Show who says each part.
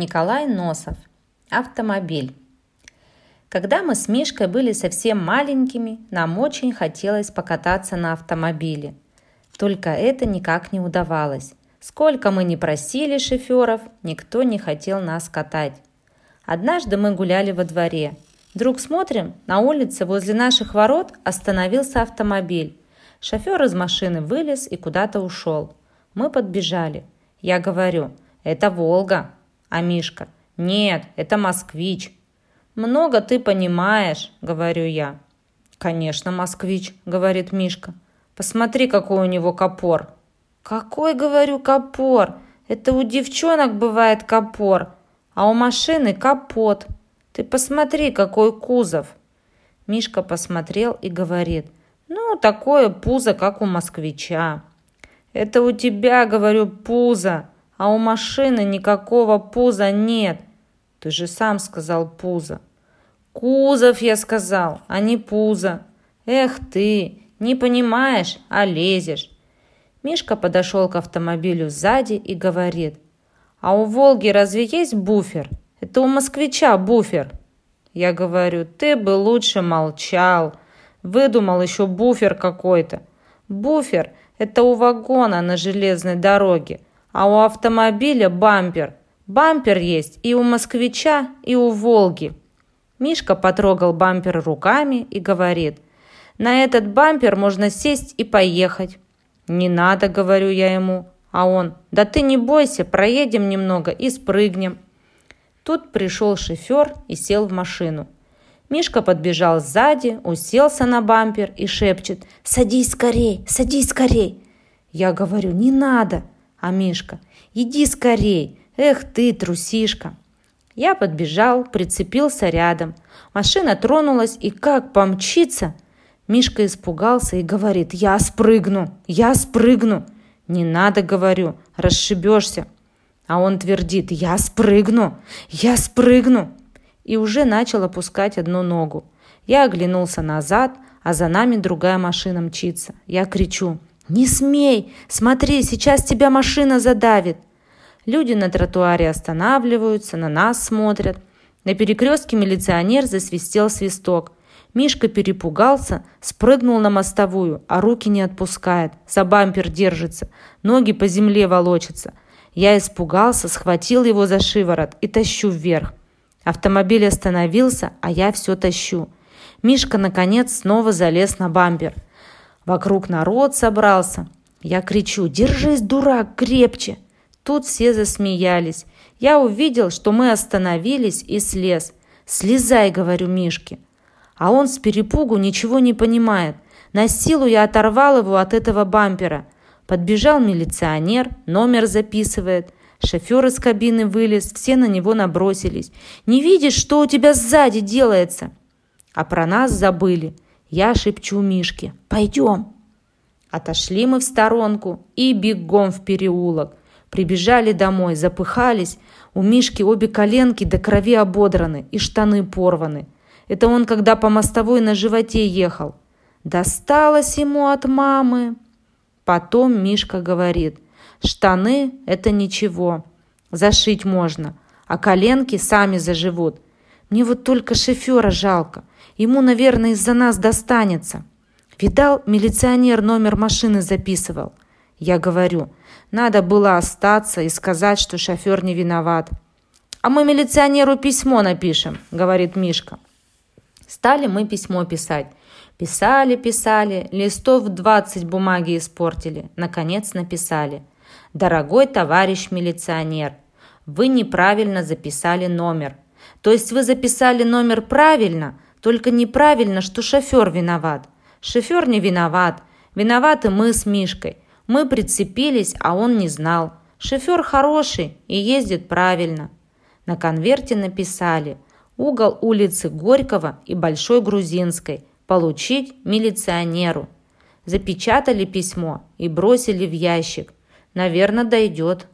Speaker 1: Николай Носов. Автомобиль. Когда мы с Мишкой были совсем маленькими, нам очень хотелось покататься на автомобиле. Только это никак не удавалось. Сколько мы не просили шоферов, никто не хотел нас катать. Однажды мы гуляли во дворе. Вдруг смотрим, на улице возле наших ворот остановился автомобиль. Шофер из машины вылез и куда-то ушел. Мы подбежали. Я говорю, это «Волга», а Мишка «Нет, это москвич». «Много ты понимаешь», — говорю я. «Конечно, москвич», — говорит Мишка. «Посмотри, какой у него копор». «Какой, говорю, копор? Это у девчонок бывает копор, а у машины капот. Ты посмотри, какой кузов». Мишка посмотрел и говорит, «Ну, такое пузо, как у москвича». «Это у тебя, говорю, пузо, а у машины никакого пуза нет. Ты же сам сказал пузо. Кузов, я сказал, а не пузо. Эх ты, не понимаешь, а лезешь. Мишка подошел к автомобилю сзади и говорит, а у Волги разве есть буфер? Это у москвича буфер. Я говорю, ты бы лучше молчал. Выдумал еще буфер какой-то. Буфер – это у вагона на железной дороге – а у автомобиля бампер. Бампер есть и у москвича, и у Волги. Мишка потрогал бампер руками и говорит, на этот бампер можно сесть и поехать. Не надо, говорю я ему. А он, да ты не бойся, проедем немного и спрыгнем. Тут пришел шофер и сел в машину. Мишка подбежал сзади, уселся на бампер и шепчет «Садись скорей, садись скорей!» Я говорю «Не надо!» А Мишка, иди скорей, эх ты, трусишка. Я подбежал, прицепился рядом. Машина тронулась и как помчится. Мишка испугался и говорит, я спрыгну, я спрыгну. Не надо, говорю, расшибешься. А он твердит, я спрыгну, я спрыгну. И уже начал опускать одну ногу. Я оглянулся назад, а за нами другая машина мчится. Я кричу, «Не смей! Смотри, сейчас тебя машина задавит!» Люди на тротуаре останавливаются, на нас смотрят. На перекрестке милиционер засвистел свисток. Мишка перепугался, спрыгнул на мостовую, а руки не отпускает, за бампер держится, ноги по земле волочатся. Я испугался, схватил его за шиворот и тащу вверх. Автомобиль остановился, а я все тащу. Мишка, наконец, снова залез на бампер – Вокруг народ собрался. Я кричу «Держись, дурак, крепче!» Тут все засмеялись. Я увидел, что мы остановились и слез. «Слезай», — говорю Мишке. А он с перепугу ничего не понимает. На силу я оторвал его от этого бампера. Подбежал милиционер, номер записывает. Шофер из кабины вылез, все на него набросились. «Не видишь, что у тебя сзади делается?» А про нас забыли. Я шепчу Мишке «Пойдем». Отошли мы в сторонку и бегом в переулок. Прибежали домой, запыхались. У Мишки обе коленки до крови ободраны и штаны порваны. Это он, когда по мостовой на животе ехал. Досталось ему от мамы. Потом Мишка говорит, штаны – это ничего, зашить можно, а коленки сами заживут. Мне вот только шофера жалко. Ему, наверное, из-за нас достанется. Видал, милиционер номер машины записывал. Я говорю, надо было остаться и сказать, что шофер не виноват. А мы милиционеру письмо напишем, говорит Мишка. Стали мы письмо писать. Писали, писали, листов 20 бумаги испортили. Наконец написали. Дорогой товарищ милиционер, вы неправильно записали номер. То есть вы записали номер правильно, только неправильно, что шофер виноват. Шофер не виноват. Виноваты мы с Мишкой. Мы прицепились, а он не знал. Шофер хороший и ездит правильно. На конверте написали угол улицы Горького и Большой Грузинской. Получить милиционеру. Запечатали письмо и бросили в ящик. Наверное, дойдет.